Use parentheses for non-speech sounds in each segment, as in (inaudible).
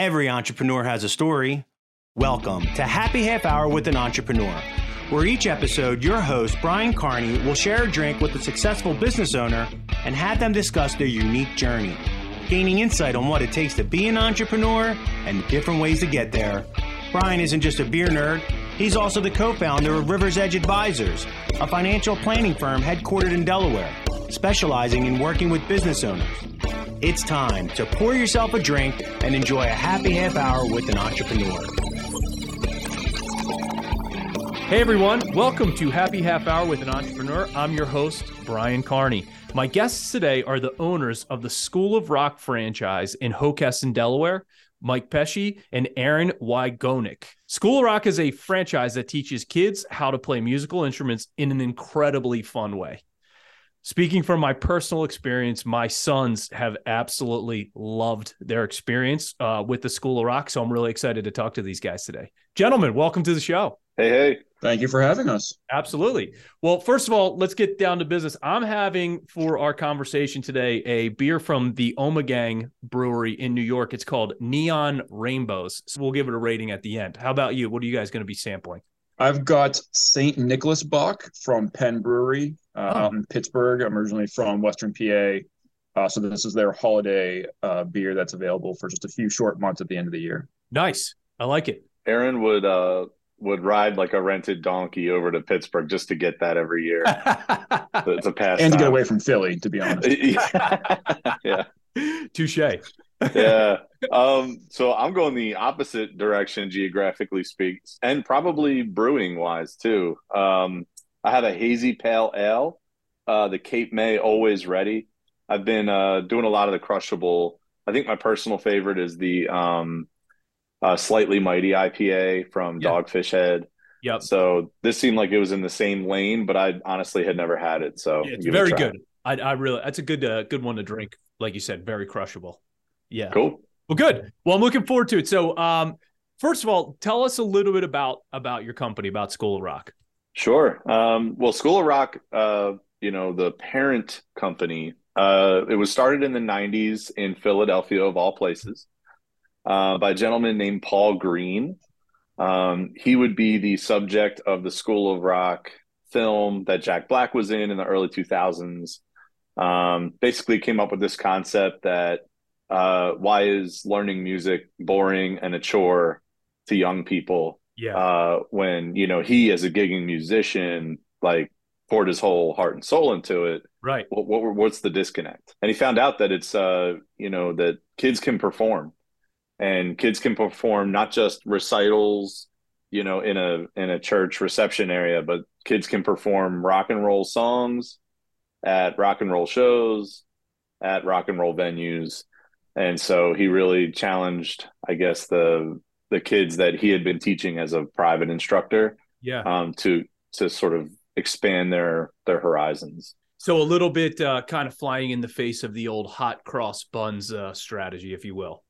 Every entrepreneur has a story. Welcome to Happy Half Hour with an Entrepreneur, where each episode, your host, Brian Carney, will share a drink with a successful business owner and have them discuss their unique journey, gaining insight on what it takes to be an entrepreneur and the different ways to get there. Brian isn't just a beer nerd, he's also the co founder of River's Edge Advisors, a financial planning firm headquartered in Delaware, specializing in working with business owners. It's time to pour yourself a drink and enjoy a happy half hour with an entrepreneur. Hey everyone, welcome to Happy Half Hour with an Entrepreneur. I'm your host, Brian Carney. My guests today are the owners of the School of Rock franchise in Hockessin, Delaware, Mike Pesci, and Aaron Wygonik. School of Rock is a franchise that teaches kids how to play musical instruments in an incredibly fun way. Speaking from my personal experience, my sons have absolutely loved their experience uh, with the School of Rock. So I'm really excited to talk to these guys today. Gentlemen, welcome to the show. Hey, hey. Thank you for having us. Absolutely. Well, first of all, let's get down to business. I'm having for our conversation today a beer from the Omegang Brewery in New York. It's called Neon Rainbows. So we'll give it a rating at the end. How about you? What are you guys going to be sampling? I've got St. Nicholas Bock from Penn Brewery uh, oh. out in Pittsburgh. I'm originally from Western PA. Uh, so this is their holiday uh, beer that's available for just a few short months at the end of the year. Nice. I like it. Aaron would uh, would ride like a rented donkey over to Pittsburgh just to get that every year. (laughs) it's a pass and to get away from Philly, to be honest. (laughs) yeah, touche. yeah. Um, so I'm going the opposite direction geographically speaks, and probably brewing wise too. Um, I have a hazy pale ale, uh, the Cape May Always Ready. I've been uh, doing a lot of the crushable. I think my personal favorite is the um, uh, slightly mighty IPA from yep. Dogfish Head. Yep. So this seemed like it was in the same lane, but I honestly had never had it. So yeah, it's very good. I, I really that's a good uh, good one to drink. Like you said, very crushable. Yeah. Cool. Well, good. Well, I'm looking forward to it. So, um, first of all, tell us a little bit about about your company, about School of Rock. Sure. Um, well, School of Rock, uh, you know, the parent company, uh, it was started in the '90s in Philadelphia, of all places uh, by a gentleman named Paul Green. Um, he would be the subject of the School of Rock film that Jack Black was in in the early 2000s. Um, basically, came up with this concept that uh, why is learning music boring and a chore to young people? Yeah. Uh, when you know he, as a gigging musician, like poured his whole heart and soul into it. Right. What, what what's the disconnect? And he found out that it's uh, you know that kids can perform and kids can perform not just recitals you know in a in a church reception area but kids can perform rock and roll songs at rock and roll shows at rock and roll venues and so he really challenged i guess the the kids that he had been teaching as a private instructor yeah um to to sort of expand their their horizons so a little bit uh, kind of flying in the face of the old hot cross buns uh, strategy if you will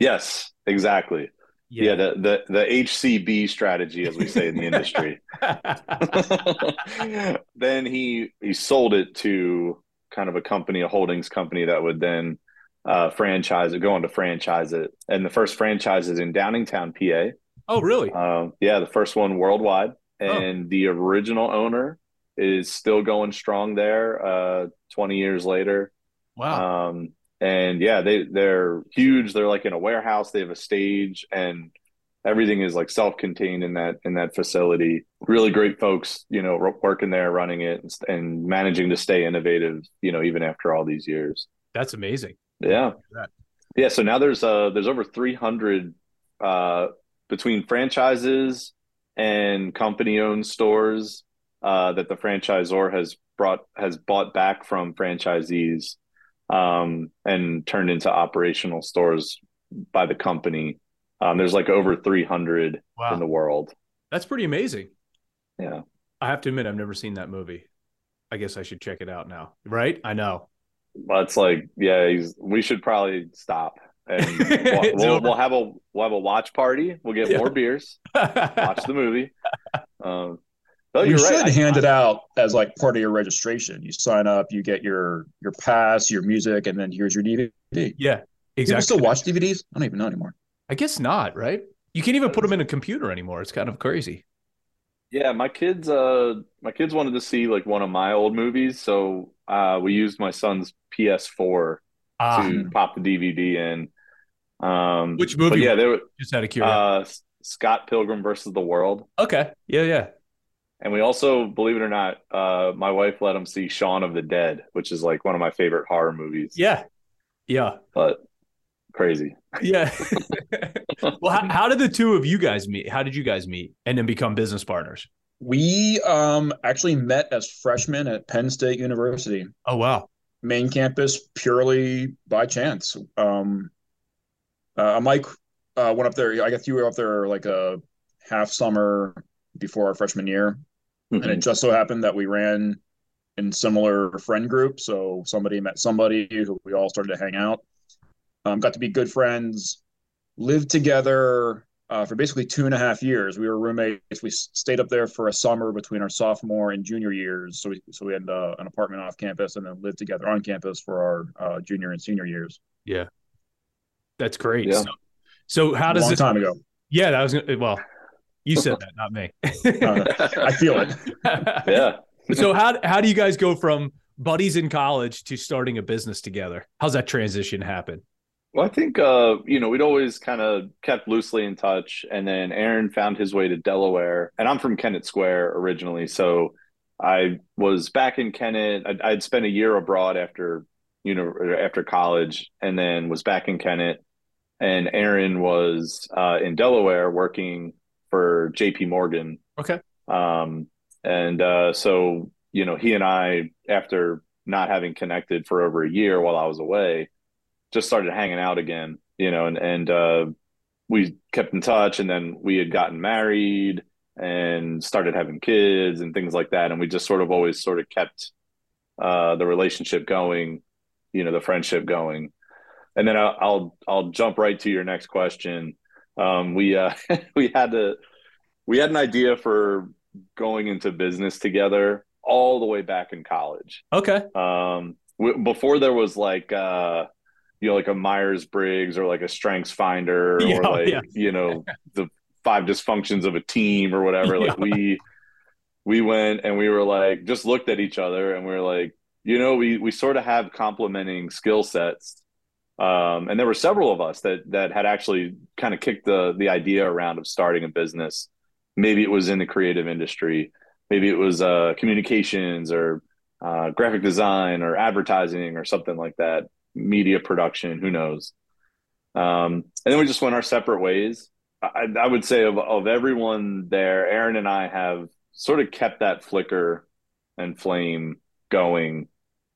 Yes, exactly. Yeah. yeah, the, the the HCB strategy, as we say in the industry. (laughs) (laughs) then he he sold it to kind of a company, a holdings company that would then uh, franchise it, go to franchise it. And the first franchise is in Downingtown, PA. Oh, really? Um, yeah, the first one worldwide, and oh. the original owner is still going strong there. Uh, Twenty years later. Wow. Um, and yeah they they're huge they're like in a warehouse they have a stage and everything is like self-contained in that in that facility really great folks you know working there running it and, and managing to stay innovative you know even after all these years that's amazing yeah yeah so now there's uh there's over 300 uh between franchises and company owned stores uh that the franchisor has brought has bought back from franchisees um, and turned into operational stores by the company. Um, there's like over 300 wow. in the world. That's pretty amazing. Yeah. I have to admit, I've never seen that movie. I guess I should check it out now. Right? I know. Well, it's like, yeah, he's, we should probably stop and (laughs) we'll, we'll, we'll, have a we'll have a watch party. We'll get yeah. more beers, watch the movie. (laughs) Um, Oh, you should right. hand I, it out as like part of your registration. You sign up, you get your your pass, your music, and then here's your DVD. Yeah, exactly. People still watch DVDs? I don't even know anymore. I guess not, right? You can't even put them in a computer anymore. It's kind of crazy. Yeah, my kids uh my kids wanted to see like one of my old movies, so uh we used my son's PS4 Ah, to pop the DVD in. Um Which movie yeah, was they were just out of curiosity. uh Scott Pilgrim versus the World. okay. Yeah, yeah. And we also, believe it or not, uh my wife let him see Shaun of the Dead, which is like one of my favorite horror movies. Yeah. Yeah. But crazy. Yeah. (laughs) well, how, how did the two of you guys meet? How did you guys meet and then become business partners? We um actually met as freshmen at Penn State University, Oh, wow. main campus, purely by chance. Um, uh, Mike uh, went up there. I guess you were up there like a half summer before our freshman year, and it just so happened that we ran in similar friend groups. So somebody met somebody who we all started to hang out. Um, got to be good friends, lived together uh, for basically two and a half years. We were roommates. We stayed up there for a summer between our sophomore and junior years. So we so we had uh, an apartment off campus and then lived together on campus for our uh, junior and senior years. Yeah, that's great. Yeah. So, so how does Long this? time ago. Yeah, that was gonna- well. You said that, not me. (laughs) Uh, I feel it. (laughs) yeah. so how how do you guys go from buddies in college to starting a business together? How's that transition happen? Well, I think uh, you know, we'd always kind of kept loosely in touch, and then Aaron found his way to Delaware, and I'm from Kennett Square originally, so I was back in Kennett. I'd, I'd spent a year abroad after you know after college, and then was back in Kennett, and Aaron was uh, in Delaware working for J.P. Morgan. Okay. Um, and uh, so you know, he and I, after not having connected for over a year while I was away just started hanging out again, you know, and and uh, we kept in touch, and then we had gotten married and started having kids and things like that, and we just sort of always sort of kept uh, the relationship going, you know, the friendship going, and then I'll I'll, I'll jump right to your next question. Um, we uh, (laughs) we had to we had an idea for going into business together all the way back in college Okay. um w- before there was like uh you know like a myers-briggs or like a strengths finder Yeah, or like yeah. you know (laughs) the five dysfunctions of a team or whatever. Like we we went and we were like just looked at each other and we were like you know we we sort of have complementing skill sets um and there were several of us that that had actually kind of kicked the the idea around of starting a business. Maybe it was in the creative industry. Maybe it was uh communications or uh, graphic design or advertising or something like that, media production, who knows. Um, and then we just went our separate ways. I, I would say of, of everyone there, Aaron and I have sort of kept that flicker and flame going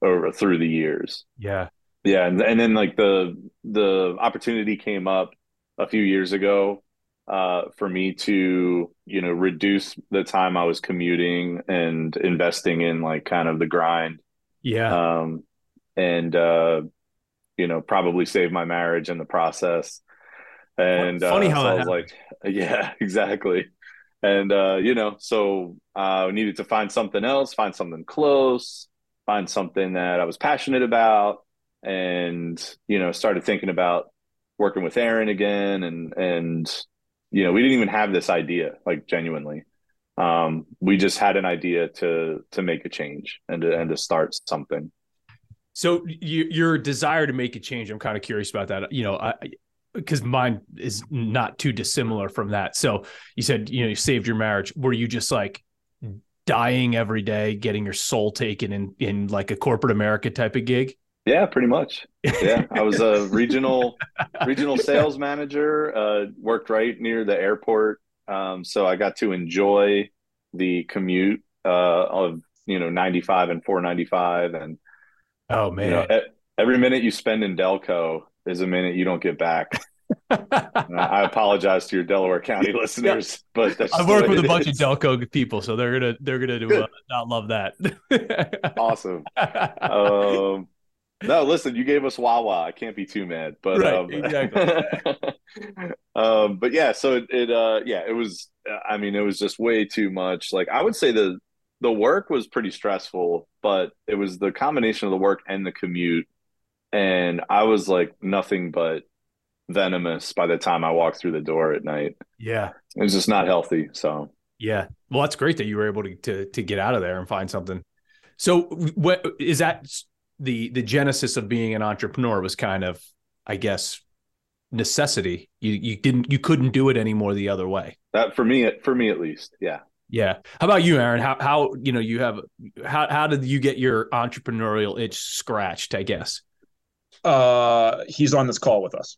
over through the years. Yeah. Yeah, and, and then like the the opportunity came up a few years ago uh, for me to you know reduce the time I was commuting and investing in like kind of the grind, Yeah. um, and uh, you know probably save my marriage in the process. And Funny uh, how so I was like, (laughs) yeah, exactly. And uh, you know, so uh, I needed to find something else, find something close, find something that I was passionate about, and you know, started thinking about working with Aaron again, and and you know, we didn't even have this idea, like genuinely. Um, we just had an idea to to make a change and to and to start something. So you, your desire to make a change, I'm kind of curious about that. You know, I because mine is not too dissimilar from that. So you said you know you saved your marriage. Were you just like dying every day, getting your soul taken in in like a corporate America type of gig? Yeah, pretty much. Yeah, I was a regional regional (laughs) sales manager. Uh, worked right near the airport, um, so I got to enjoy the commute uh, of you know 95 and 495, and Oh man. you know every minute you spend in Delco is a minute you don't get back. I (laughs) I apologize to your Delaware County listeners, but that's I've worked with a bunch is. of Delco people, so they're gonna they're gonna do, uh, not love that. awesome. (laughs) um, no, listen, you gave us Wawa. I can't be too mad, but Right, um, exactly. (laughs) um, but yeah, so it, it, uh, yeah, it was. I mean, it was just way too much. Like I would say the the work was pretty stressful, but it was the combination of the work and the commute, and I was like nothing but venomous by the time I walked through the door at night. Yeah. It was just not healthy. So yeah. Well, that's great that you were able to to, to get out of there and find something. So what is that the the genesis of being an entrepreneur was kind of, I guess, necessity. You you didn't you couldn't do it anymore the other way. That for me for me at least. Yeah. Yeah. How about you, Aaron? How how you know you have how how did you get your entrepreneurial itch scratched? I guess. Uh, he's on this call with us.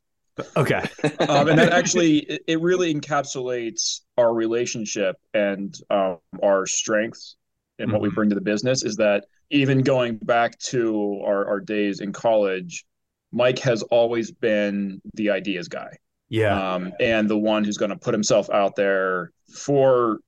Okay. (laughs) um, and that actually it, it, really encapsulates our relationship and um, our strengths and mm-hmm. what we mm-hmm. bring to the business. Is that even going back to our, our days in college, Mike has always been the ideas guy. Yeah. Um, and the one who's going to put himself out there for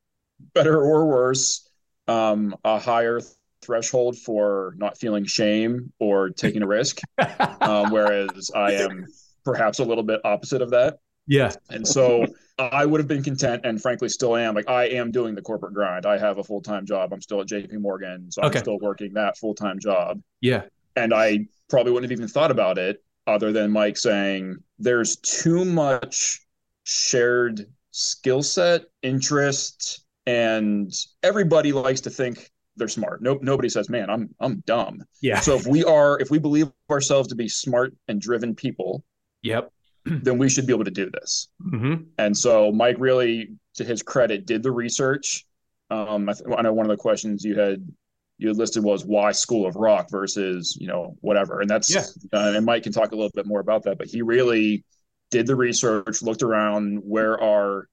better or worse, um, a higher threshold for not feeling shame or taking a risk. (laughs) um, whereas I am perhaps a little bit opposite of that. Yeah. And so I would have been content and frankly still am. Like I am doing the corporate grind. I have a full time job. I'm still at JP Morgan. So okay. I'm still working that full time job. Yeah. And I probably wouldn't have even thought about it other than Mike saying there's too much shared skill set, interest, and everybody likes to think they're smart. No, nobody says, "Man, I'm I'm dumb." Yeah. So if we are, if we believe ourselves to be smart and driven people, yep, (clears throat) then we should be able to do this. Mm-hmm. And so Mike really, to his credit, did the research. Um, I, th- I know one of the questions you had you listed was why School of Rock versus you know whatever, and that's yeah. uh, and Mike can talk a little bit more about that. But he really did the research, looked around where are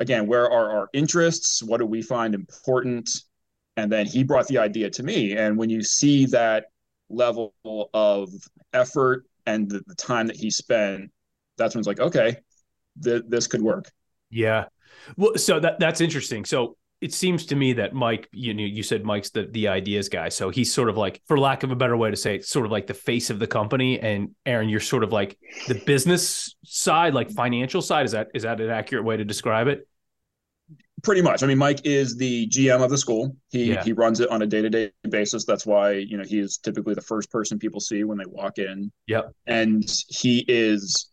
again where are our interests, what do we find important, and then he brought the idea to me. And when you see that level of effort and the, the time that he spent, that's when it's like okay, th- this could work. Yeah. Well, so that that's interesting. So it seems to me that Mike, you know, you said Mike's the the ideas guy, so he's sort of like, for lack of a better way to say it, sort of like the face of the company. And Aaron, you're sort of like the business side, like financial side. Is that is that an accurate way to describe it? Pretty much. I mean, Mike is the GM of the school. He yeah. he runs it on a day to day basis. That's why you know he is typically the first person people see when they walk in. Yep. And he is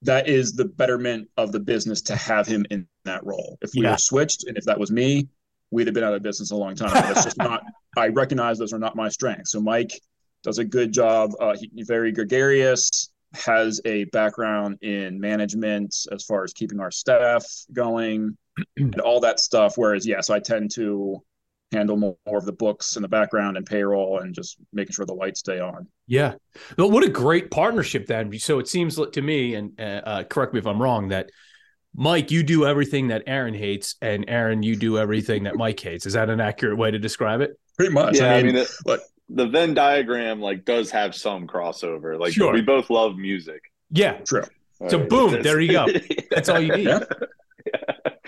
that is the betterment of the business to have him in that role. If we yeah. were switched and if that was me, we'd have been out of business a long time. That's just not. (laughs) I recognize those are not my strengths. So Mike does a good job. Uh, he, he's very gregarious. Has a background in management as far as keeping our staff going (clears throat) and all that stuff. Whereas, yes, I tend to handle more, of the books in the background and payroll and just making sure the lights stay on. Yeah. But what a great partnership then. So it seems to me, and uh, uh, correct me if I'm wrong, that Mike, you do everything that Aaron hates, and Aaron, you do everything that Mike hates. Is that an accurate way to describe it? Pretty much. Yeah. I mean, I mean look, the Venn diagram like does have some crossover. Like sure. we both love music. Yeah. True. So right. boom, there you go. That's all you (laughs) need. Yeah.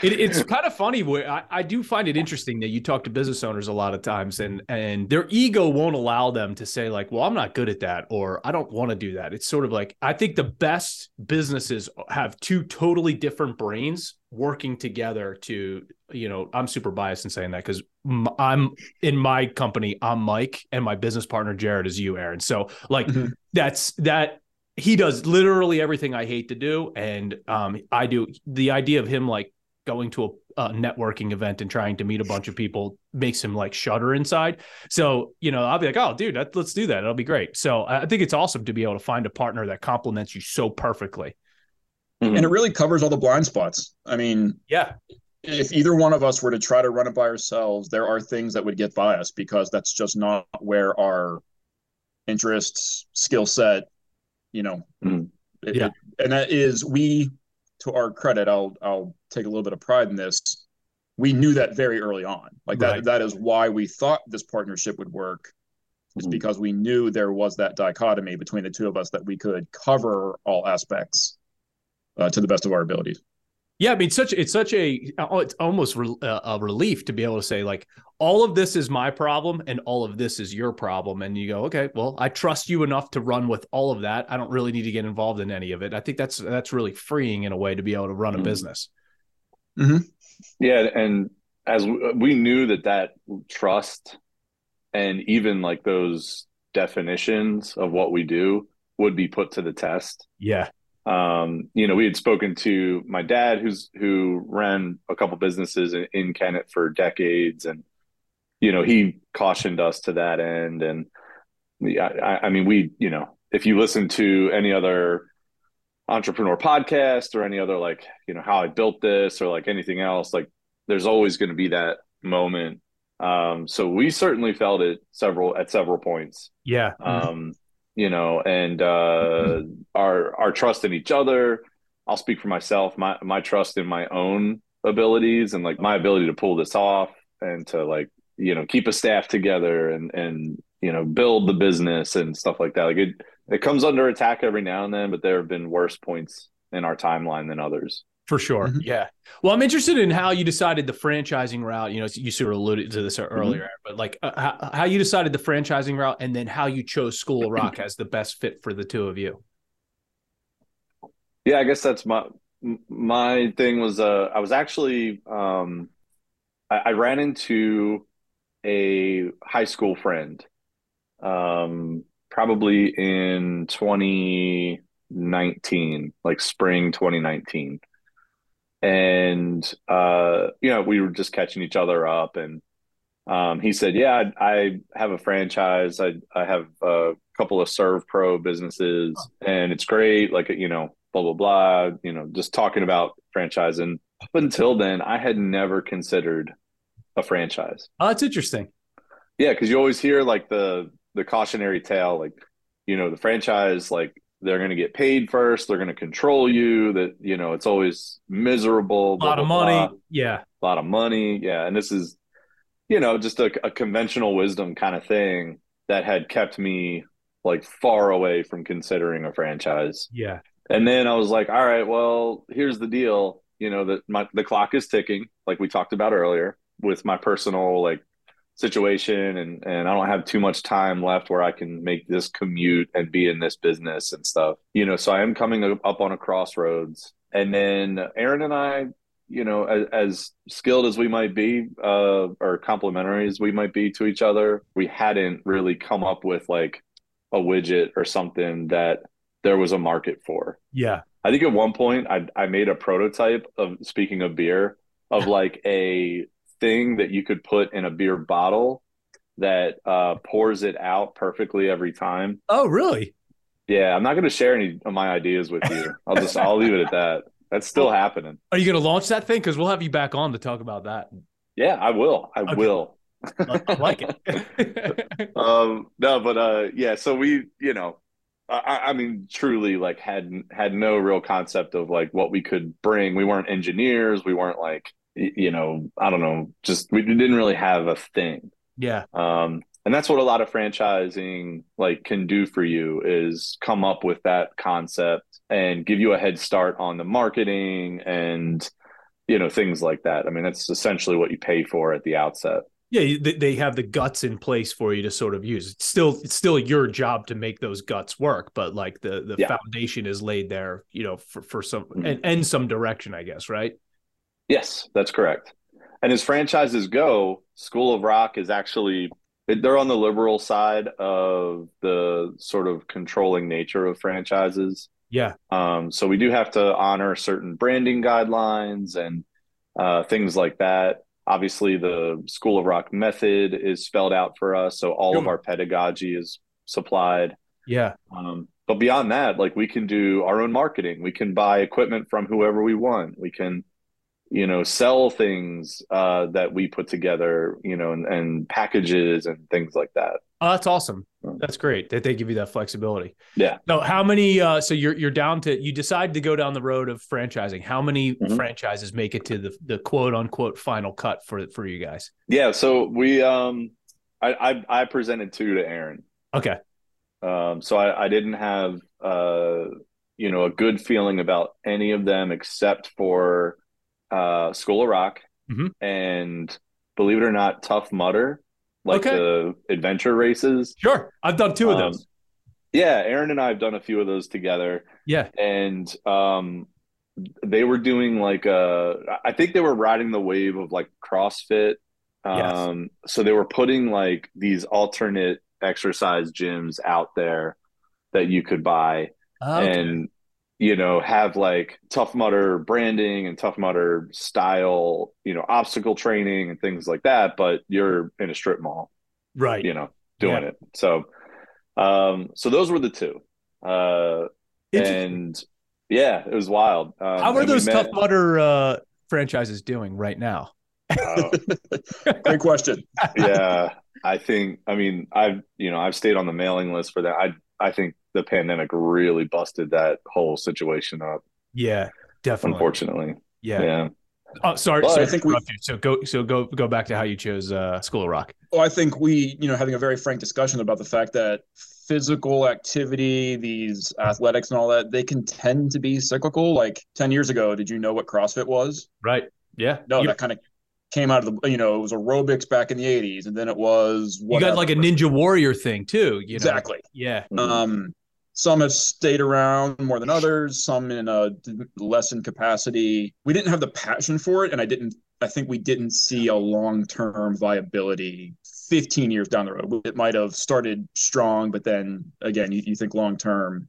It, it's (laughs) kind of funny. I, I, do find it interesting that you talk to business owners a lot of times, and and their ego won't allow them to say like, "Well, I'm not good at that," or "I don't want to do that." It's sort of like I think the best businesses have two totally different brains working together to, you know, I'm super biased in saying that because I'm in my company, I'm Mike, and my business partner Jared is you, Aaron. So like mm-hmm. that's that he does literally everything I hate to do, and um, I do. The idea of him like going to a, a, networking event and trying to meet a bunch of people makes him like shudder inside. So, you know, I'll be like, oh, dude, that, let's do that. It'll be great. So I think it's awesome to be able to find a partner that complements you so perfectly. And it really covers all the blind spots. I mean, yeah. If either one of us were to try to run it by ourselves, there are things that would get by us because that's just not where our interests, skill set, you know, mm-hmm. it, yeah. It, and that is we to our credit, I'll I'll take a little bit of pride in this. We knew that very early on. Like that right. that is why we thought this partnership would work. Is mm-hmm. because we knew there was that dichotomy between the two of us that we could cover all aspects uh, to the best of our abilities. Yeah, I mean, such it's such a oh, it's almost re, uh, a relief to be able to say like all of this is my problem and all of this is your problem, and you go, okay, well, I trust you enough to run with all of that. I don't really need to get involved in any of it. I think that's that's really freeing in a way to be able to run a mm-hmm. business. Mm-hmm. Yeah, and as we knew that that trust and even like those definitions of what we do would be put to the test. Yeah um, you know, we had spoken to my dad, who's who ran a couple businesses in, in Kennett for decades, and you know, he cautioned us to that end. And I, I mean, we, you know, if you listen to any other entrepreneur podcast or any other like, you know, how I built this or like anything else, like there's always going to be that moment. Um, so we certainly felt it several at several points. Yeah. Um, you know, and uh, our our trust in each other. I'll speak for myself. My my trust in my own abilities and like my ability to pull this off and to like you know keep a staff together and and you know build the business and stuff like that. Like it it comes under attack every now and then, but there have been worse points in our timeline than others. For sure. Mm-hmm. Yeah. Well, I'm interested in how you decided the franchising route. You know, you sort of alluded to this earlier, mm-hmm. but like uh, how, how, you decided the franchising route and then how you chose School of Rock as the best fit for the two of you. Yeah, I guess that's my my thing was uh I was actually um I, I ran into a high school friend um probably in 2019, like spring 2019 and uh, you know we were just catching each other up and um, he said yeah I, I, have a franchise. I, I have a couple of SERVPRO businesses and it's great like you know blah blah blah you know just talking about franchising. and up until then i had never considered a franchise. Oh that's interesting. Yeah because you always hear like the the cautionary tale like you know the franchise like they're going to get paid first they're going to control you that you know it's always miserable a lot of money. blah. yeah. A lot of money yeah and this is you know just a, a conventional wisdom kind of thing that had kept me like far away from considering a franchise. Yeah. And then i was like all right well here's the deal you know that my the clock is ticking like we talked about earlier with my personal like situation and and I don't have too much time left where I can make this commute and be in this business and stuff. You know, so I am coming up on a crossroads. And then Aaron and I, you know, as, as skilled as we might be, uh, or complementary as we might be to each other, we hadn't really come up with like a widget or something that there was a market for. Yeah. I think at one point I I made a prototype of speaking of beer of like a thing that you could put in a beer bottle that uh, pours it out perfectly every time. Oh, really? Yeah, I'm not going to share any of my ideas with you. I'll just I'll leave it at that. That's still happening. Are you going to launch that thing? Because we'll have you back on to talk about that. Yeah, I will. I okay. will. I like it. (laughs) um, no, but uh, yeah. So we, you know, I, I mean, truly, like had had no real concept of like what we could bring. We weren't engineers. We weren't like you know, I don't know, just we didn't really have a thing. Yeah. Um, and that's what a lot of franchising like can do for you is come up with that concept and give you a head start on the marketing and you know things like that. I mean, that's essentially what you pay for at the outset. Yeah, they have the guts in place for you to sort of use. It's still it's still your job to make those guts work, but like the the yeah. foundation is laid there, you know, for for some mm-hmm. and, and some direction, I guess, right? Yes, that's correct. And as franchises go, School of Rock is actually they're on the liberal side of the sort of controlling nature of franchises. Yeah. Um, so we do have to honor certain branding guidelines and uh, things like that. Obviously, the School of Rock method is spelled out for us, so all of our pedagogy is supplied. Yeah. Um, but beyond that, like we can do our own marketing. We can buy equipment from whoever we want. We can you know sell things uh, that we put together you know and, and, packages and things like that. Oh that's awesome. That's great that they give you that flexibility. Yeah. No how many uh, so you're you're down to you decide to go down the road of franchising. How many mm-hmm. franchises make it to the the quote unquote final cut for for you guys? Yeah so we um i i, I presented two to aaron. Okay. Um so i i didn't have uh you know a good feeling about any of them except for uh, School of Rock, mm-hmm. and believe it or not, Tough Mudder, like okay. the adventure races. Sure, I've done two of um, those. Yeah, Aaron and I have done a few of those together. Yeah, and um, they were doing like a. I think they were riding the wave of like CrossFit. Um, yes. so they were putting like these alternate exercise gyms out there that you could buy. Okay. And you know, have like Tough Mudder branding and Tough Mudder style, you know, obstacle training and things like that, but you're in a strip mall, right? You know, doing yeah. it. So, um, so those were the two, uh, and yeah, it was wild. Um, How are those met... Tough Mudder uh, franchises doing right now? Uh, (laughs) Great question. yeah, I think. I mean, I've you know I've stayed on the mailing list for that. I I think the pandemic really busted that whole situation up. Yeah, definitely. Unfortunately. Yeah. Yeah. Oh, sorry. But so I think we, so go so go go back to how you chose uh, School of Rock. Well, I think we, you know, having a very frank discussion about the fact that physical activity, these athletics and all that, they can tend to be cyclical. Like 10 years ago, did you know what CrossFit was? Right. Yeah. No, you, that kind of came out of the you know it was aerobics back in the 80s and then it was whatever. you got like a ninja warrior thing too you know? exactly. Yeah. Um some have stayed around more than others some in a lessened capacity. We didn't have the passion for it and i didn't i think we didn't see a long-term viability 15 years down the road. It might have started strong but then again you, you think long-term.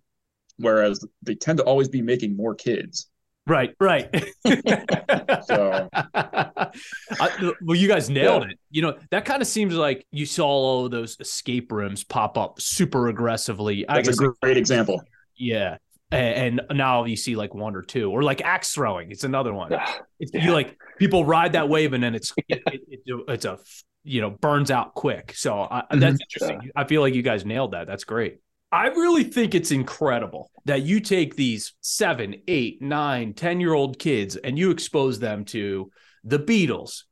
Whereas they tend to always be making more kids Right, right. (laughs) so, (laughs) I, well, you guys nailed yeah. it. You know that kind of seems like you saw all those escape rooms pop up super aggressively. That's a great example. Yeah, and, and, now you see like one or two, or like axe throwing. It's another one. It's, yeah. You like people ride that wave, and then it's it, it, it, it's a you know burns out quick. So I, mm-hmm. that's interesting. I feel like you guys nailed that. That's great. I really think it's incredible that you take these seven, eight, nine, 10 year old kids and you expose them to the Beatles,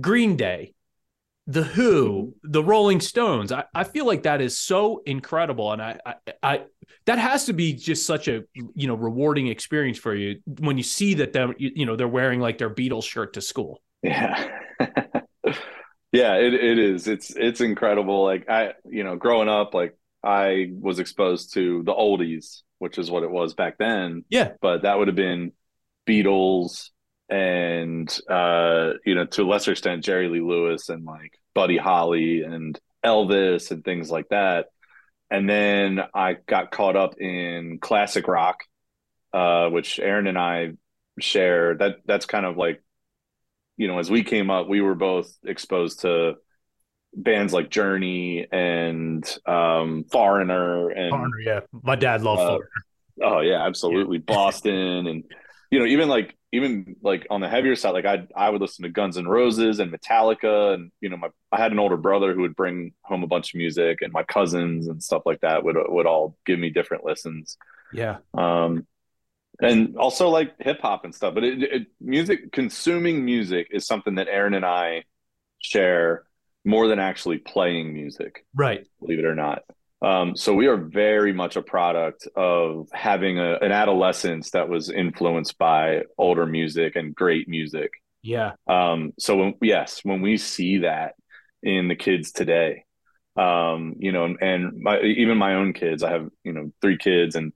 Green Day, The Who, mm-hmm. the Rolling Stones. I, I feel like that is so incredible. And I, I, I, that has to be just such a, you know, rewarding experience for you when you see that them, you, you know, they're wearing like their Beatles shirt to school. Yeah. (laughs) yeah, it, it is. It's, it's incredible. Like I, you know, growing up, like I was exposed to the oldies, which is what it was back then. Yeah. But that would have been Beatles and uh, you know, to a lesser extent, Jerry Lee Lewis and like Buddy Holly and Elvis and things like that. And then I got caught up in classic rock, uh, which Aaron and I share. That that's kind of like, you know, as we came up, we were both exposed to bands like Journey and um, Foreigner and Foreigner, yeah, my dad loved uh, Foreigner. Oh yeah, absolutely. Yeah. (laughs) Boston and you know even like even like on the heavier side, like I I would listen to Guns N' Roses and Metallica and you know my I had an older brother who would bring home a bunch of music and my cousins and stuff like that would would all give me different listens. Yeah. Um, and also like hip hop and stuff. But it, it, music, consuming music is something that Aaron and I share more than actually playing music. Right. Believe it or not. Um, so we are very much a product of having a, an adolescence that was influenced by older music and great music. Yeah. Um, so when, yes, when we see that in the kids today, um, you know, and my, even my own kids, I have, you know, three kids and,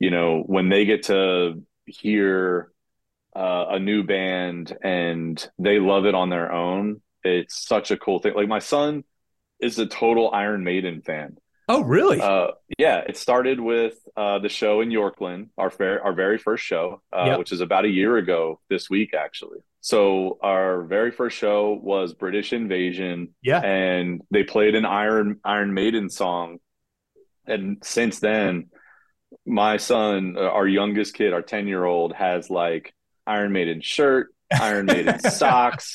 you know, when they get to hear uh, a new band and they love it on their own, it's such a cool thing. Like my son is a total Iron Maiden fan. Oh, really? Uh, yeah, it started with uh, the show in Yorklyn, our fair, our very first show, uh, yep. which is about a year ago this week, actually. So our very first show was British Invasion. Yeah, and they played an Iron Iron Maiden song, and since then, my son, uh, our youngest kid, our ten year old, has like Iron Maiden shirt, Iron Maiden (laughs) socks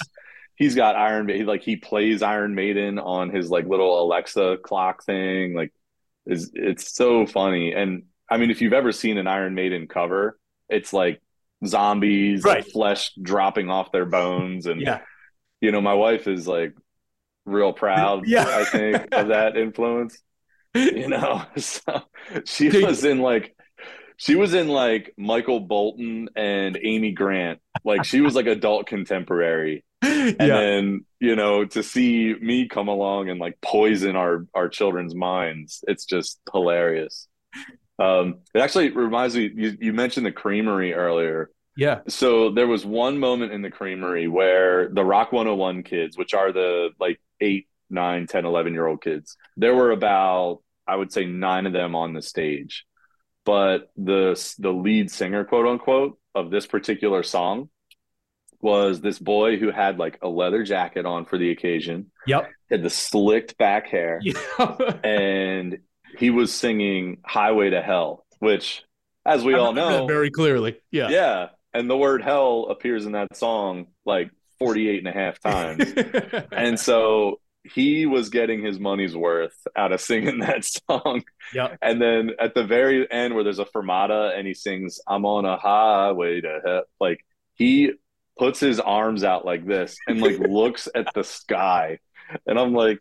he's got Iron Maiden, like he plays Iron Maiden on his like little Alexa clock thing. Like, is it's so funny. And I mean, if you've ever seen an Iron Maiden cover, it's like zombies, right. like flesh dropping off their bones, and yeah, you know, my wife is like real proud. (laughs) yeah, I think of that (laughs) influence. You know, (laughs) so she was in like she was in like Michael Bolton and Amy Grant. Like she was like adult contemporary (laughs) and yeah. then you know to see me come along and like poison our our children's minds it's just hilarious. Um it actually reminds me you, you mentioned the creamery earlier. Yeah. So there was one moment in the creamery where the rock 101 kids which are the like 8 9 10 11 year old kids there were about i would say nine of them on the stage. But the the lead singer, quote unquote, of this particular song was this boy who had like a leather jacket on for the occasion. Yep. Had the slicked back hair. (laughs) And he was singing Highway to Hell, which as we I all know very clearly. Yeah. yeah. And the word hell appears in that song like 48 and a half times. (laughs) and so he was getting his money's worth out of singing (laughs) that song. Yep. And then at the very end, where there's a fermata and he sings, I'm on a highway to hell, like he puts his arms out like this and like (laughs) looks at the sky. And I'm like,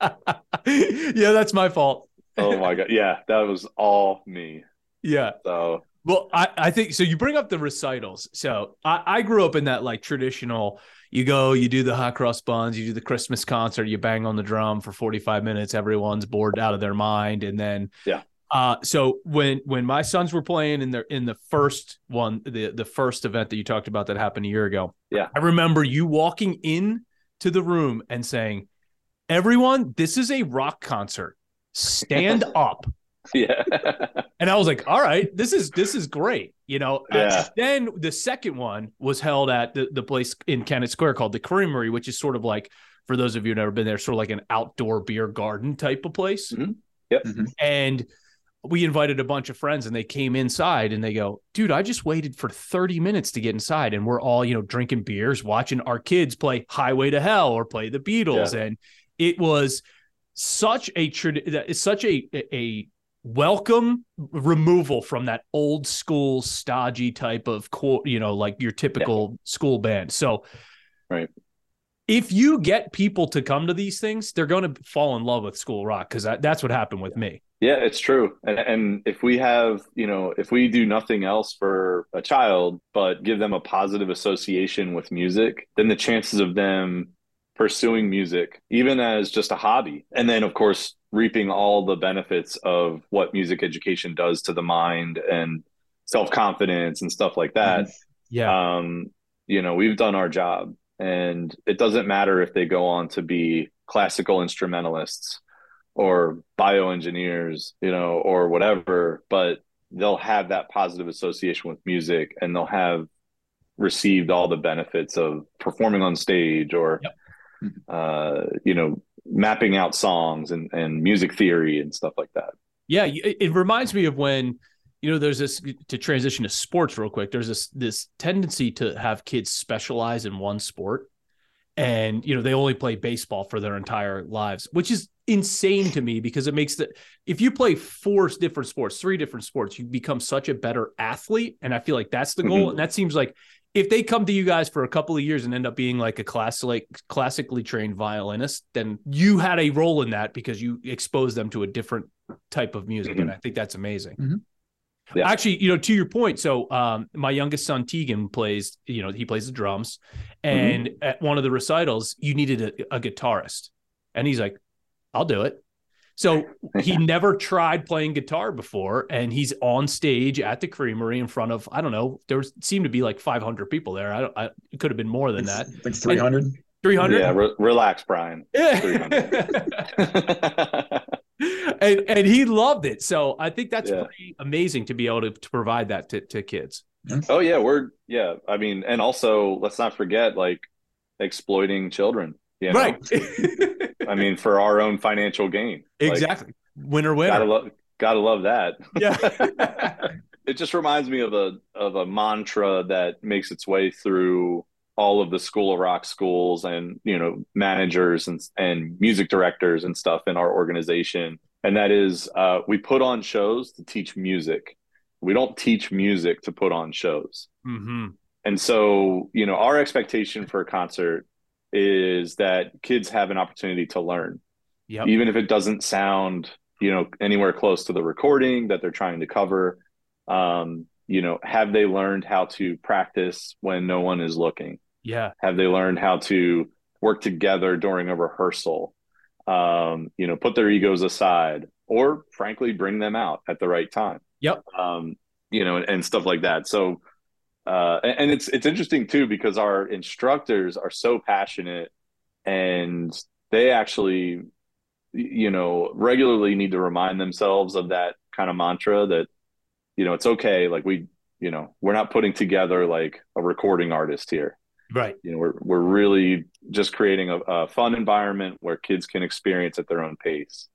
(laughs) yeah, that's my fault. oh my God. Yeah, that was all me. Yeah. So Well, I, I think so. You bring up the recitals. So I, I grew up in that like traditional. You go, you do the hot cross buns, you do the Christmas concert, you bang on the drum for forty five minutes. Everyone's bored out of their mind, and then Yeah. Uh, so when when my sons were playing in their in the first one, the the first event that you talked about that happened a year ago, Yeah. I remember you walking in to the room and saying, "Everyone, this is a rock concert. Stand (laughs) up." yeah. And I was like, all right, this is this is great. You know, Yeah. then the second one was held at the, the place in Kennett Square called the Creamery, which is sort of like, for those of you who've never been there, sort of like an outdoor beer garden type of place. Mhm. Yep. Mhm. And we invited a bunch of friends and they came inside and they go, dude, I just waited for 30 minutes to get inside. And we're all, you know, drinking beers, watching our kids play Highway to Hell or play the Beatles. And it was such a such a a welcome removal from that old school stodgy type of co- you know like your typical school band so Right. If you get people to come to these things they're going to fall in love with school rock because that's what happened with me Yeah, it's true. And, and if we have, you know, if we do nothing else for a child, but give them a positive association with music, then the chances of them pursuing music, even as just a hobby, and then, of course, reaping all the benefits of what music education does to the mind and self confidence and stuff like that. yeah Um, you know, we've done our job. And it doesn't matter if they go on to be classical instrumentalists or bioengineers, you know, or whatever, but they'll have that positive association with music and they'll have received all the benefits of performing on stage or Yep. uh, you know, mapping out songs and, and music theory and stuff like that. Yeah, it, it reminds me of when you know there's this to transition to sports real quick. There's this this tendency to have kids specialize in one sport, and you know they only play baseball for their entire lives, which is insane to me because it makes the if you play four different sports, three different sports, you become such a better athlete, and I feel like that's the goal. Mhm. And that seems like if they come to you guys for a couple of years and end up being like a class like classically trained violinist, then you had a role in that because you exposed them to a different type of music, and I think that's amazing. Mhm. Yeah. Actually, you know, to your point, so um, my youngest son Tegan plays, you know, he plays the drums, and at one of the recitals, you needed a, a guitarist, and he's like, "I'll do it." So (laughs) he never tried playing guitar before, and he's on stage at the Creamery in front of I don't know. There was, seemed to be like 500 people there. I don't. I, it could have been more than that. I think 300. 300. Yeah, re- relax, Brian. (laughs) (laughs) (laughs) and and he loved it. So I think that's Yeah. pretty amazing to be able to, to provide that to, to kids. Oh yeah, we're yeah. I mean, and also let's not forget like exploiting children. You know? Right. (laughs) I mean, for our own financial gain. Like, exactly. Winner gotta love, gotta love that. yeah. (laughs) it just reminds me of a of a mantra that makes its way through all of the School of Rock schools and you know managers and and music directors and stuff in our organization, and that is uh, we put on shows to teach music. We don't teach music to put on shows. hmm And so, you know, our expectation for a concert is that kids have an opportunity to learn, Yep. even if it doesn't sound, you know, anywhere close to the recording that they're trying to cover. Um, you know, have they learned how to practice when no one is looking? Yeah. Have they learned how to work together during a rehearsal? Um, you know, put their egos aside, or frankly, bring them out at the right time Yep. um, you know, and, and stuff like that. So, uh, and, and it's it's interesting too because our instructors are so passionate, and they actually, you know, regularly need to remind themselves of that kind of mantra that you know, it's okay. Like we, you know, we're not putting together like a recording artist here. Right. You know, we're we're really just creating a, a fun environment where kids can experience at their own pace.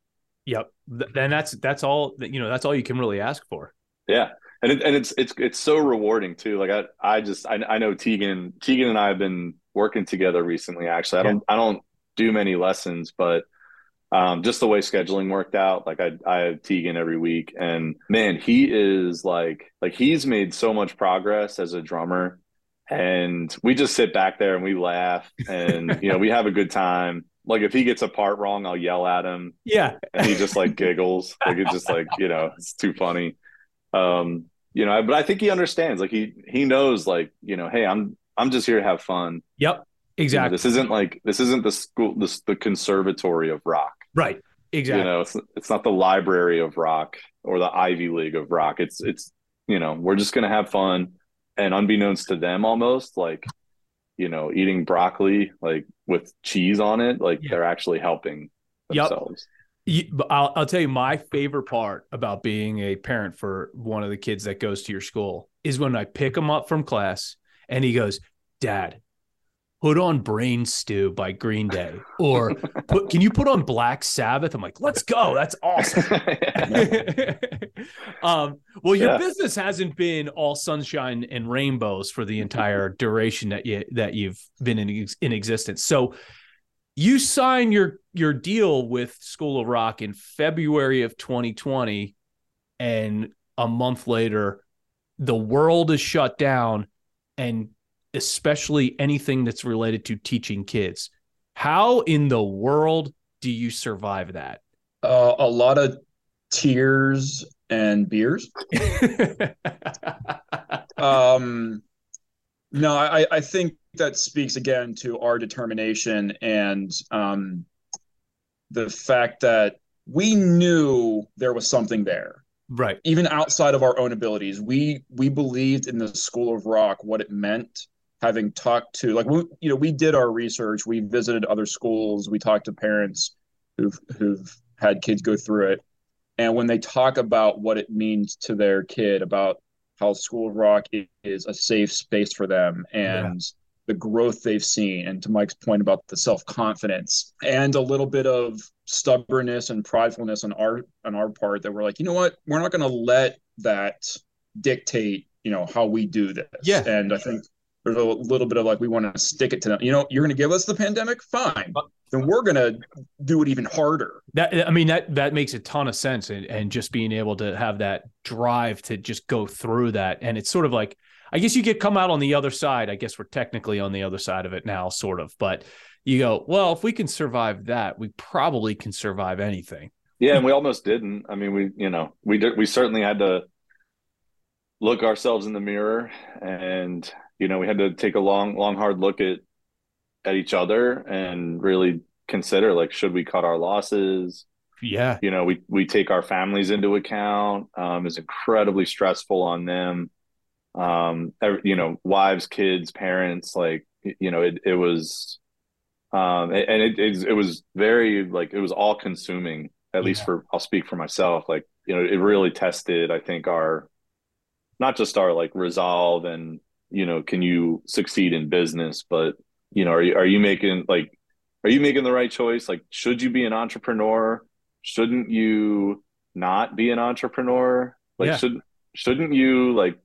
Yep. Then that's that's all you know. That's all you can really ask for. Yeah, and it, and it's it's it's so rewarding too. Like I I just I, I know Tegan Tegan and I have been working together recently. Actually, I don't I don't do many lessons, but um, just the way scheduling worked out. Like I I have Tegan every week, and man, he is like like he's made so much progress as a drummer and we just sit back there and we laugh and you know we have a good time. Like if he gets a part wrong i'll yell at him. Yeah. And he just like giggles. Like it's just like you know it's too funny. Um you know but i think he understands. Like he he knows like you know hey i'm i'm just here to have fun. Yep. Exactly you know, this isn't like this isn't the school this the conservatory of rock. Right. Exactly. You know it's, it's not the library of rock or the ivy league of rock. It's it's you know we're just gonna have fun and unbeknownst to them almost like you know eating broccoli like with cheese on it like yeah. they're actually helping themselves yep. I'll, I'll tell you my favorite part about being a parent for one of the kids that goes to your school is when i pick him up from class and he goes dad put on Brain Stew by Green Day or put can you put on Black Sabbath? I'm like, let's go. That's awesome. (laughs) (laughs) um, well, your yeah. business hasn't been all sunshine and rainbows for the entire (laughs) duration that you that you've been in in existence. So you sign your your deal with School of Rock in February of 2020 and a month later the world is shut down and especially anything that's related to teaching kids. How in the world do you survive that? Uh, a lot of tears and beers. (laughs) um, no, I, I think that speaks again to our determination and um, the fact that we knew there was something there right even outside of our own abilities we we believed in the school of rock what it meant having talked to like we you know we did our research we visited other schools we talked to parents who've who've had kids go through it. And when they talk about what it means to their kid about how school of rock is a safe space for them and yeah. the growth they've seen and to mike's point about the self-confidence and a little bit of stubbornness and pridefulness on our on our part that we're like you know what? We're not going to let that dictate you know how we do this. Yeah. And i think there's a little bit of like we want to stick it to them. You know, you're going to give us the pandemic, fine. Uh, then we're going to do it even harder. That I mean that that makes a ton of sense, and and just being able to have that drive to just go through that, and it's sort of like I guess you could come out on the other side. I guess we're technically on the other side of it now, sort of, but you go well if we can survive that, we probably can survive anything. Yeah, and we almost didn't. I mean, we you know we did we certainly had to look ourselves in the mirror and you know, we had to take a long, long, hard look at at each other and really consider like, should we cut our losses? Yeah. You know, we we take our families into account. Um, it's incredibly stressful on them. Um, every, you know, wives, kids, parents, like, you know, it it was um and it it, it was very like it was all consuming at yeah. least for I'll speak for myself like you know it really tested I think our not just our like resolve and you know can you succeed in business? But you know are you, are you making like are you making the right choice? Like should you be an entrepreneur? Shouldn't you not be an entrepreneur? Like yeah. should shouldn't you like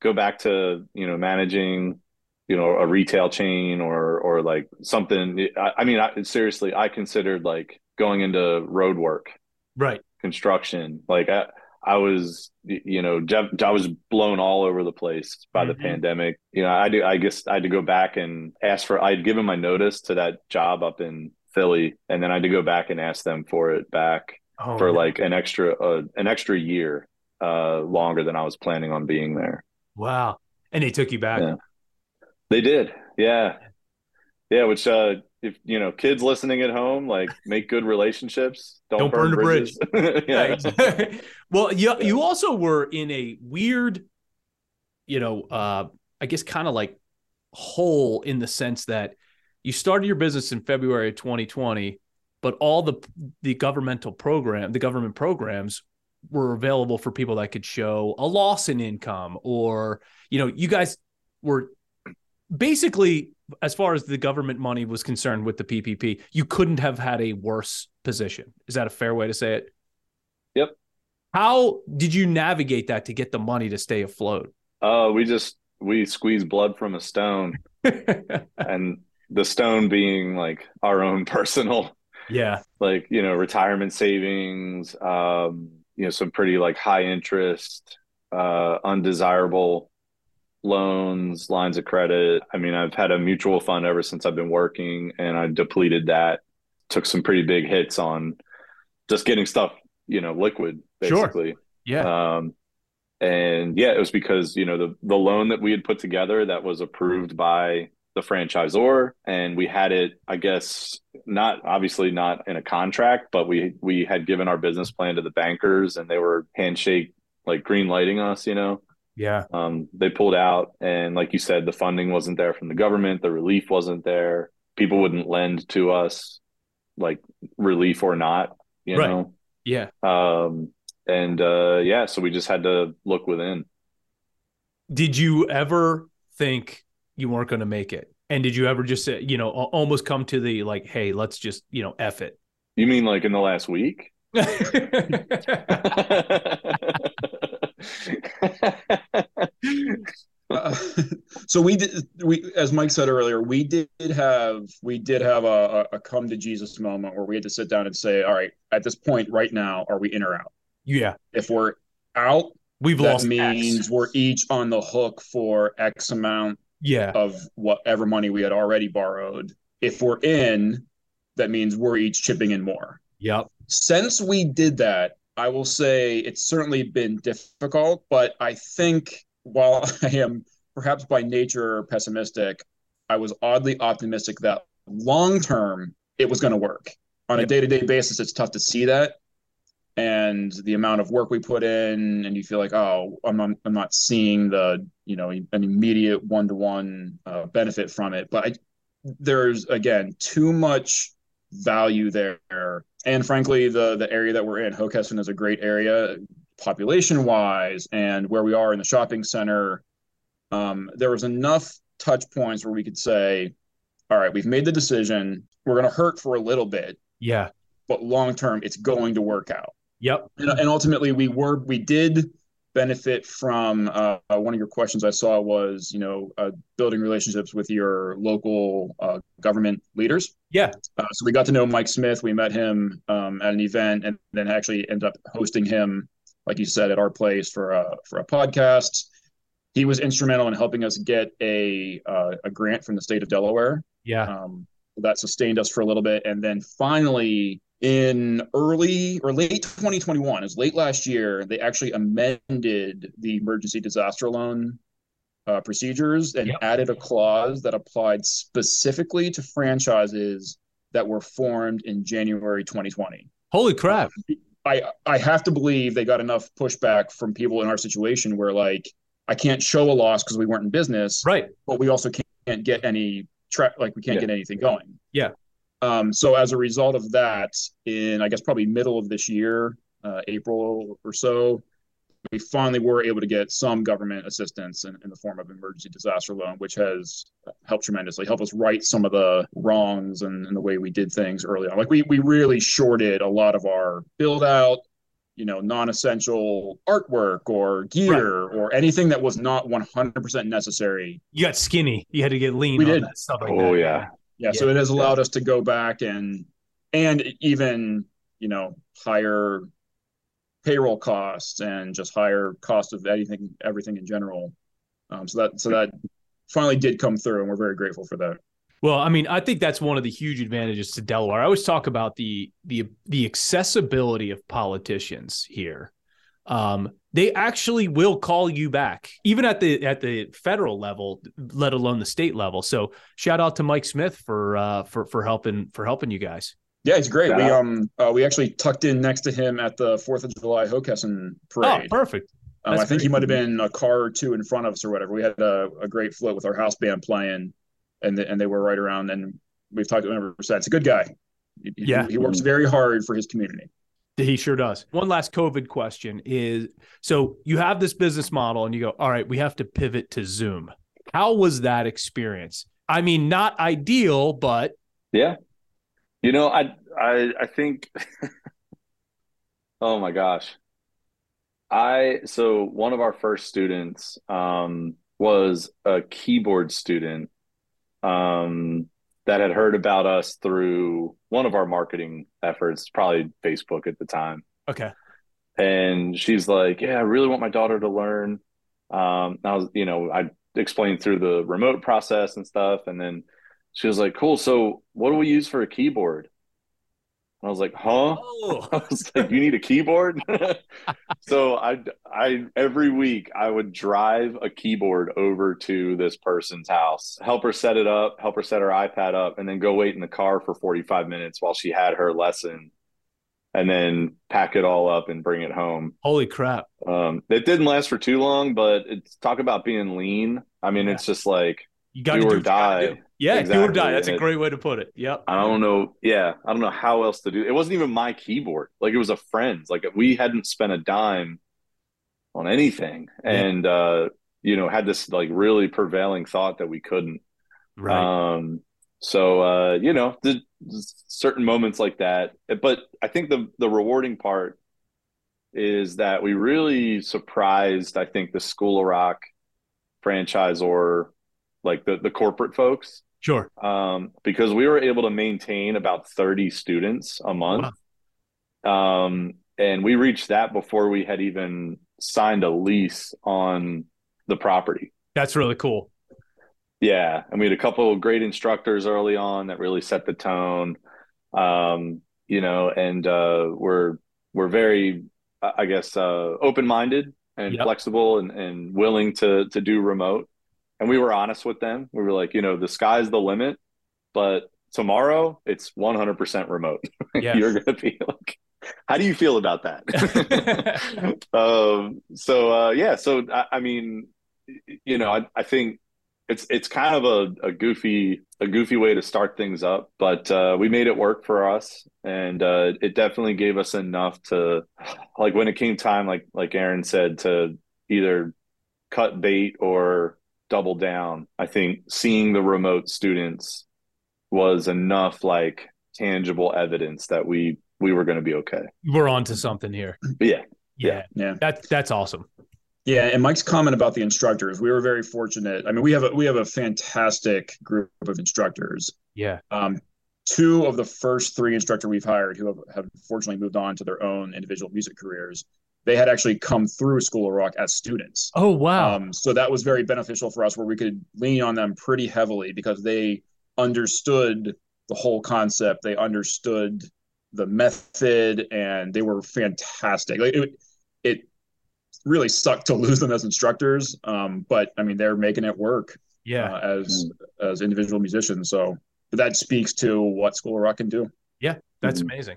go back to you know managing you know a retail chain or or like something? I, I mean I, seriously i considered like going into road work. Right. Construction. Like I, I was, you know, I was blown all over the place by the mm-hmm. pandemic. You know, I do. I guess I had to go back and ask for. I'd given my notice to that job up in Philly, and then I had to go back and ask them for it back oh, for like an extra, uh, an extra year, uh, longer than I was planning on being there. Wow! And they took you back. Yeah. They did. Yeah. Yeah, which uh if you know kids listening at home like make good relationships. (laughs) Don't, don't burn, burn the bridge. (laughs) yeah. (laughs) Well you, you also were in a weird you know uh i guess kind of like hole in the sense that you started your business in february of 2020 but all the the governmental program the government programs were available for people that could show a loss in income or you know you guys were basically as far as the government money was concerned with the PPP you couldn't have had a worse position is that a fair way to say it Yep. how did you navigate that to get the money to stay afloat Uh, we just we squeeze blood from a stone, (laughs) and the stone being like our own (laughs) personal, yeah like you know, retirement savings. Um, you know, some pretty like high interest, uh, undesirable loans, lines of credit. I mean, I've had a mutual fund ever since I've been working, and I depleted that. Took some pretty big hits on just getting stuff, you know, liquid, Sure. basically. yeah Um, and yeah, it was because you know the the loan that we had put together that was approved by the franchisor, and we had it, I guess, not obviously not in a contract, but we we had given our business plan to the bankers, and they were handshake like green lighting us, you know. Yeah Um, they pulled out, and like you said, the funding wasn't there from the government, the relief wasn't there. People wouldn't lend to us, like relief or not, you Right. know. yeah Um, and uh, yeah, so we just had to look within. did you ever think you weren't going to make it and did you ever just say you know almost come to the like hey let's just you know f it You mean like in the last week? Uh, (laughs) so we did we as mike said earlier we did have we did have a, a, a come to jesus moment where we had to sit down and say all right at this point right now are we in or out? Yeah. If we're out we've that lost means X. we're each on the hook for x amount yeah. of whatever money we had already borrowed. If we're in that means we're each chipping in more. Yep since we did that, I will say it's certainly been difficult, but I think while (laughs) I am perhaps by nature pessimistic, I was oddly optimistic that long term it was going to work. On a day to day basis, it's tough to see that. And the amount of work we put in, and you feel like, oh, I'm not, I'm not seeing the, you know, an immediate one to one benefit from it. But I, there's again too much value there. And frankly the the area that we're in Hockessin is a great area population wise and where we are in the shopping center um, there was enough touch points where we could say all right we've made the decision. We're going to hurt for a little bit yeah. but long term it's going to work out. Yep. And, and ultimately we were we did benefit from uh, one of your questions i saw was you know uh, building relationships with your local uh, government leaders yeah uh, so we got to know Mike Smith. We met him um, at an event, and then actually ended up hosting him, like you said, at our place for a for a podcast. He was instrumental in helping us get a uh, a grant from the state of Delaware. yeah Um, that sustained us for a little bit, and then finally in early or late 2021, as late last year, they actually amended the emergency disaster loan uh, procedures and Yep. added a clause that applied specifically to franchises that were formed in January 2020. holy crap I I have to believe they got enough pushback from people in our situation where like I can't show a loss because we weren't in business, right but we also can't get any track like we can't Yeah. get anything going. Yeah. Um, so as a result of that, in I guess probably middle of this year, uh, April or so, we finally were able to get some government assistance in, in the form of emergency disaster loan, which has helped tremendously. Help us right some of the wrongs and, and the way we did things early on. Like we we really shorted a lot of our build out, you know, non-essential artwork or gear or anything that was not 100% necessary you got skinny you had to get lean We on did. that stuff like Oh that. yeah. Yeah, so it has allowed us to go back and and even you know higher payroll costs and just higher cost of anything everything in general um, so that so that finally did come through and we're very grateful for that Well, I mean, I think that's one of the huge advantages to Delaware. I always talk about the the the accessibility of politicians here. Um, they actually will call you back, even at the at the federal level, let alone the state level. So, shout out to Mike Smith for uh, for for helping for helping you guys. yeah it's great we Yeah. um uh, we actually tucked in next to him at the fourth of july Hockessin Oh, parade perfect. um, i that's think he might have been a car or two in front of us or whatever we had a, a great float with our house band playing and the, and they were right around and we've talked to him ever since a good guy he, he- Yeah. he works very hard for his community He sure does. One last COVID question is so you have this business model and you go, all right, we have to pivot to Zoom. How was that experience? I mean, not ideal, but yeah. You know, I I I think (laughs) oh my gosh. I so one of our first students um was a keyboard student um that had heard about us through one of our marketing efforts, probably Facebook at the time. Okay. And she's like, "Yeah, I really want my daughter to learn." Um, I was, you know, I explained through the remote process and stuff, and then she was like, "Cool. So, what do we use for a keyboard?" I was like, "Huh?" (laughs) Oh. I was like, "You need a keyboard?" (laughs) so I, I every week I would drive a keyboard over to this person's house, help her set it up, help her set her iPad up, and then go wait in the car for forty five minutes while she had her lesson, and then pack it all up and bring it home. Holy crap! Um, it didn't last for too long, but it's talk about being lean. I mean, yeah. it's just like you got to do or die. Yeah, exactly. do or die. That's a great way to put it. Yep. I don't know. Yeah, I don't know how else to do. It It wasn't even my keyboard. Like it was a friend's. Like we hadn't spent a dime on anything, yeah. and uh, you know, had this like really prevailing thought that we couldn't. Right. Um. So uh, you know, the certain moments like that, but I think the the rewarding part is that we really surprised. I think the School of Rock franchisor like the the corporate folks Sure. Um, because we were able to maintain about 30 students a month. Wow. Um, and we reached that before we had even signed a lease on the property. That's really cool. Yeah. And we had a couple of great instructors early on that really set the tone. Um, you know, and uh, we're we're very, I guess, uh, open minded and yep. flexible and, and willing to to do remote and we were honest with them. We were like, you know, the sky's the limit, but tomorrow it's 100% remote. (laughs) Yeah. You're going to be like, how do you feel about that? (laughs) (laughs) um, so, uh, yeah, so I, I, mean, you know, I, I think it's, it's kind of a, a goofy, a goofy way to start things up, but, uh, we made it work for us and, uh, it definitely gave us enough to like when it came time, like, like Aaron said, to either cut bait or, double down. I think seeing the remote students was enough like tangible evidence that we we were going to be okay. We're on to something here. (clears throat) Yeah. Yeah. Yeah. That that's awesome. Yeah, and Mike's comment about the instructors, we were very fortunate. I mean, we have a we have a fantastic group of instructors. Yeah. Um, two of the first three instructor we've hired who have, have fortunately moved on to their own individual music careers they had actually come through School of Rock as students. Oh wow! Um, so that was very beneficial for us, where we could lean on them pretty heavily because they understood the whole concept. They understood the method, and they were fantastic. Like it, it really sucked to lose them as instructors, um, but I mean they're making it work. Yeah, uh, as mm. as individual musicians. So that speaks to what School of Rock can do. Yeah, that's mm-hmm. amazing.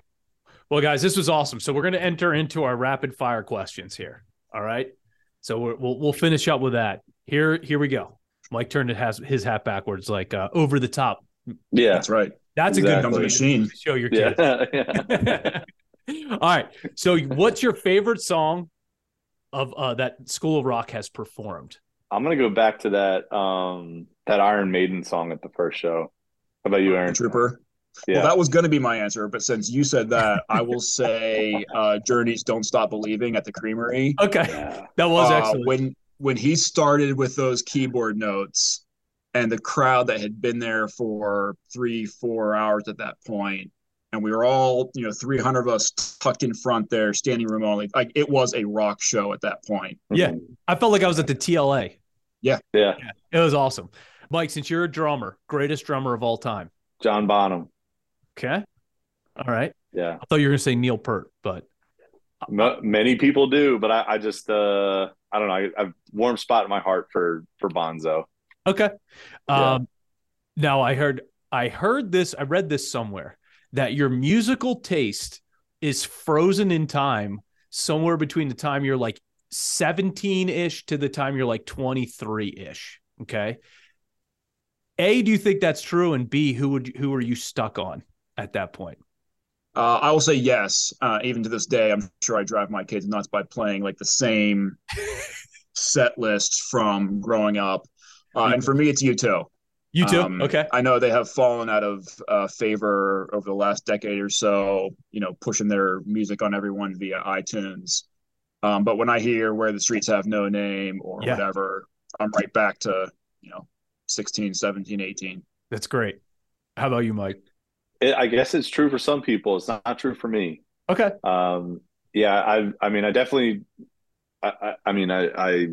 Well, guys, this was awesome. So we're going to enter into our rapid fire questions here. All right. So we will we'll finish up with that. Here here we go. Mike turned it has his hat backwards, like uh, over the top. Yeah, that's right. That's exactly. a good machine. Show your kids. Yeah. (laughs) All right. So, what's your favorite song of uh, that School of Rock has performed? I'm gonna go back to that um, that Iron Maiden song at the first show. How about you, Aaron? Trooper. Yeah. Well, that was going to be my answer, but since you said that, I will say uh, Journey's "Don't Stop Believing" at the Creamery. Okay, yeah. that was uh, excellent. when when he started with those keyboard notes, and the crowd that had been there for three, four hours at that point, and we were all, you know, 300 of us tucked in front there, standing room only. Like it was a rock show at that point. Yeah, I felt like I was at the TLA. Yeah, yeah, yeah. it was awesome. Mike, since you're a drummer, greatest drummer of all time, John Bonham. Okay. All right. Yeah. I thought you were going to say Neil Peart, but M- many people do, but I, I just uh I don't know. I, I've warm spot in my heart for for Bonzo. Okay. Yeah. Um now I heard I heard this, I read this somewhere that your musical taste is frozen in time somewhere between the time you're like 17-ish to the time you're like 23-ish. Okay. A, do you think that's true? And B, who would who are you stuck on? At that point? Uh, I will say yes. Uh, even to this day, I'm sure I drive my kids nuts by playing like the same (laughs) set list from growing up. Uh, and for me, it's U2. You too. Um, okay. I know they have fallen out of uh, favor over the last decade or so. You know, pushing their music on everyone via iTunes. Um, but when I hear "Where the Streets Have No Name" or Yeah. whatever, I'm right back to you know 16, 17, 18. That's great. How about you, Mike? It, I guess it's true for some people. It's not true for me. Okay. Um, yeah, I, I mean, I definitely, I, I, I mean, I, I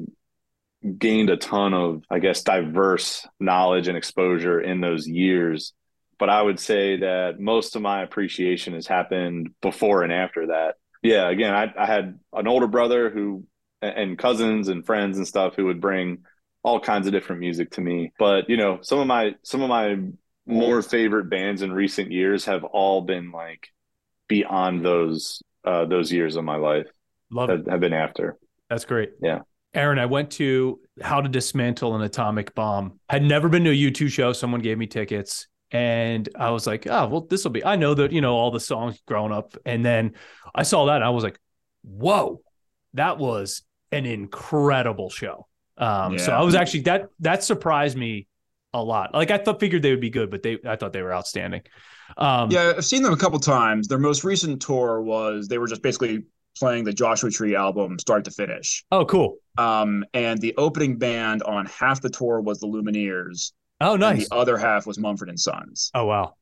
gained a ton of, I guess, diverse knowledge and exposure in those years. But I would say that most of my appreciation has happened before and after that. Yeah, again, I, I had an older brother who, and cousins and friends and stuff who would bring all kinds of different music to me. But you know, some of my some of my more favorite bands in recent years have all been like beyond those uh, those years of my life Love it. have been after. That's great. Yeah. Aaron, I went to How to Dismantle an Atomic Bomb. Had never been to a U2 show. Someone gave me tickets. And I was like, oh, well, this will be, I know that, you know, all the songs growing up. And then I saw that and I was like, whoa, that was an incredible show. Um, so I was actually, that, that surprised me a lot. Like I thought, figured they would be good, but they, I thought they were outstanding. Um, Yeah, I've seen them a couple times. Their most recent tour was they were just basically playing the Joshua Tree album start to finish. Oh, cool. Um, and the opening band on half the tour was the Lumineers, Oh, nice. the other half was Mumford and Sons. Oh, wow.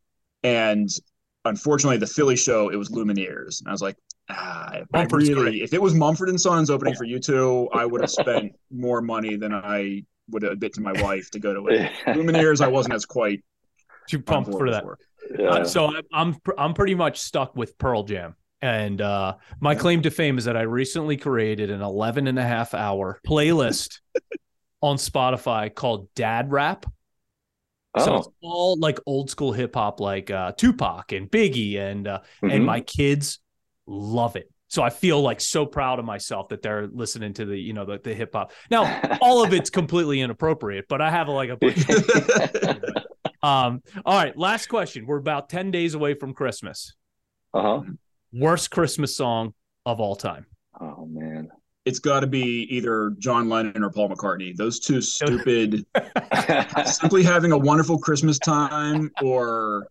And unfortunately, the Philly show it was Lumineers, and I was like, ah, really, if it was Mumford and Sons opening for U2, I would have spent more money than I would have bit to my wife to go to it. (laughs) Lumineers, I wasn't as quite Too pumped for that. Yeah. Uh, so I'm I'm I'm pretty much stuck with Pearl Jam. And uh, my claim to fame is that I recently created an 11 and a half hour playlist (laughs) on Spotify called Dad Rap. So it's oh, all like old school hip hop, like uh, Tupac and Biggie, and uh, and mhm. my kids love it. So I feel like so proud of myself that they're listening to the you know the, the hip hop. Now all of it's completely inappropriate, but I have like a (laughs) bunch (laughs) Um, all right, last question. We're about 10 days away from Christmas. uh-huh. Worst Christmas song of all time. Oh man. It's got to be either John Lennon or Paul McCartney. Those two stupid, (laughs) simply having a wonderful Christmas time or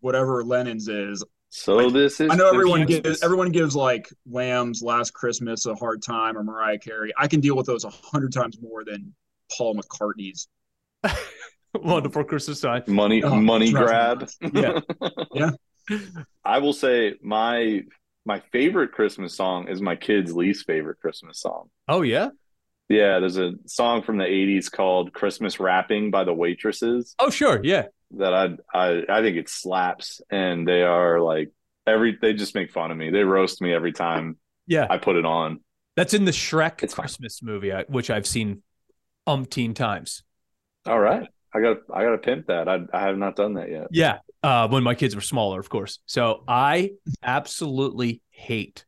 whatever Lennon's is. So this is I know everyone gives everyone gives like Wham's Last Christmas a hard time or Mariah Carey. I can deal with those a hundred times more than Paul McCartney's. (laughs) Wonderful Christmas time. money Oh, money grab. Yeah. (laughs) Yeah. I will say my my favorite Christmas song is my kid's least favorite Christmas song. Oh, yeah. Yeah, there's a song from the 80s called Christmas Wrapping" by the Waitresses Oh, sure. Yeah. that I I I think it slaps and they are like every they just make fun of me. They roast me every time Yeah. I put it on. That's in the Shrek It's. Christmas movie, which I've seen umpteen times. All right. I got I got to pimp that. I I have not done that yet. Yeah. Uh, when my kids were smaller, of course. So I absolutely hate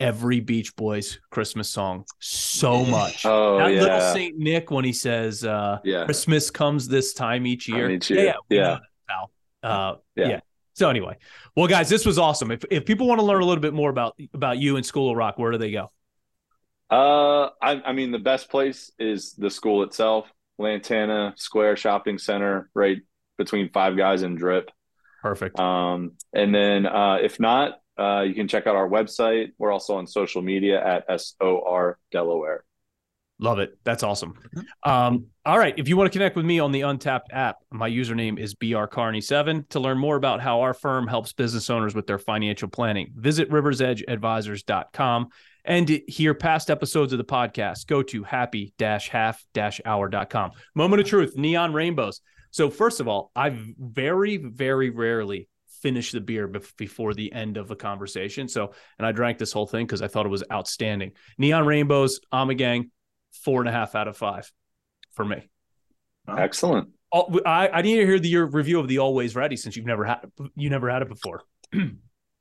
every Beach Boys Christmas song so much. Oh that little. Saint Nick when he says, uh, Yeah. Christmas comes this time each year. Time each Yeah, year. yeah, we Yeah. that, pal. Uh, yeah. Yeah. So anyway, well, guys, this was awesome. If if people want to learn a little bit more about about you and School of Rock, where do they go? Uh, I, I mean, the best place is the school itself, Lantana Square Shopping Center, right between Five Guys and Drip. Perfect. Um, and then uh, if not, uh, you can check out our website. We're also on social media at SOR Delaware. Love it. That's awesome. Um, all right. If you want to connect with me on the Untappd app, my username is brcarney7. To learn more about how our firm helps business owners with their financial planning, visit riversedgeadvisors.com. And to hear past episodes of the podcast, go to happy-half-hour.com. Moment of truth, neon rainbows. So first of all, I very, very rarely finish the beer bef- before the end of a conversation. So, and I drank this whole thing because I thought it was outstanding. Neon rainbows, Amagang, four and a half out of five for me. Excellent. I, I need to hear the, your review of the Always Ready since you've never had you never had it before. (clears throat)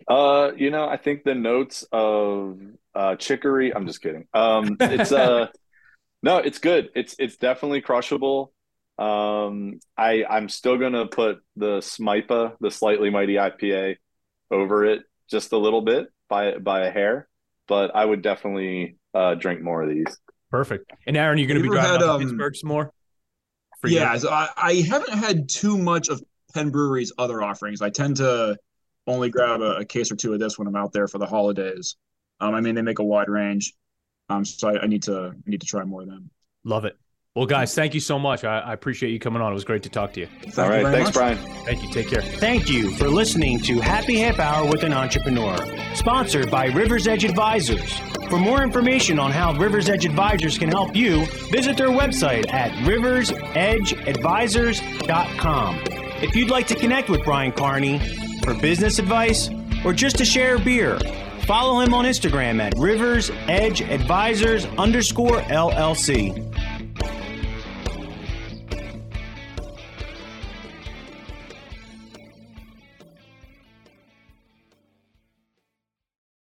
Uh, you know, I think the notes of uh, chicory. I'm just kidding. Um, it's uh, (laughs) no, it's good. It's it's definitely crushable. Um, I I'm still gonna put the Smipa, the slightly mighty IPA, over it just a little bit by by a hair, but I would definitely uh, drink more of these. Perfect. And Aaron, you're going to be driving had, um, Pittsburgh some more. yeah, so I, I haven't had too much of Penn Brewery's other offerings. I tend to only grab a, a, case or two of this when I'm out there for the holidays. Um, I mean, they make a wide range, um, so I, I need to I need to try more of them. Love it. Well, guys, thank you so much. I, I, appreciate you coming on. It was great to talk to you. Thank All right. Thanks, much. Brian. Thank you. Take care. Thank you for listening to Happy Half Hour with an Entrepreneur, sponsored by Rivers Edge Advisors. For more information on how Rivers Edge Advisors can help you, visit their website at riversedgeadvisors.com. If you'd like to connect with Brian Carney for business advice or just to share a beer, follow him on Instagram at Rivers Edge Advisors underscore LLC.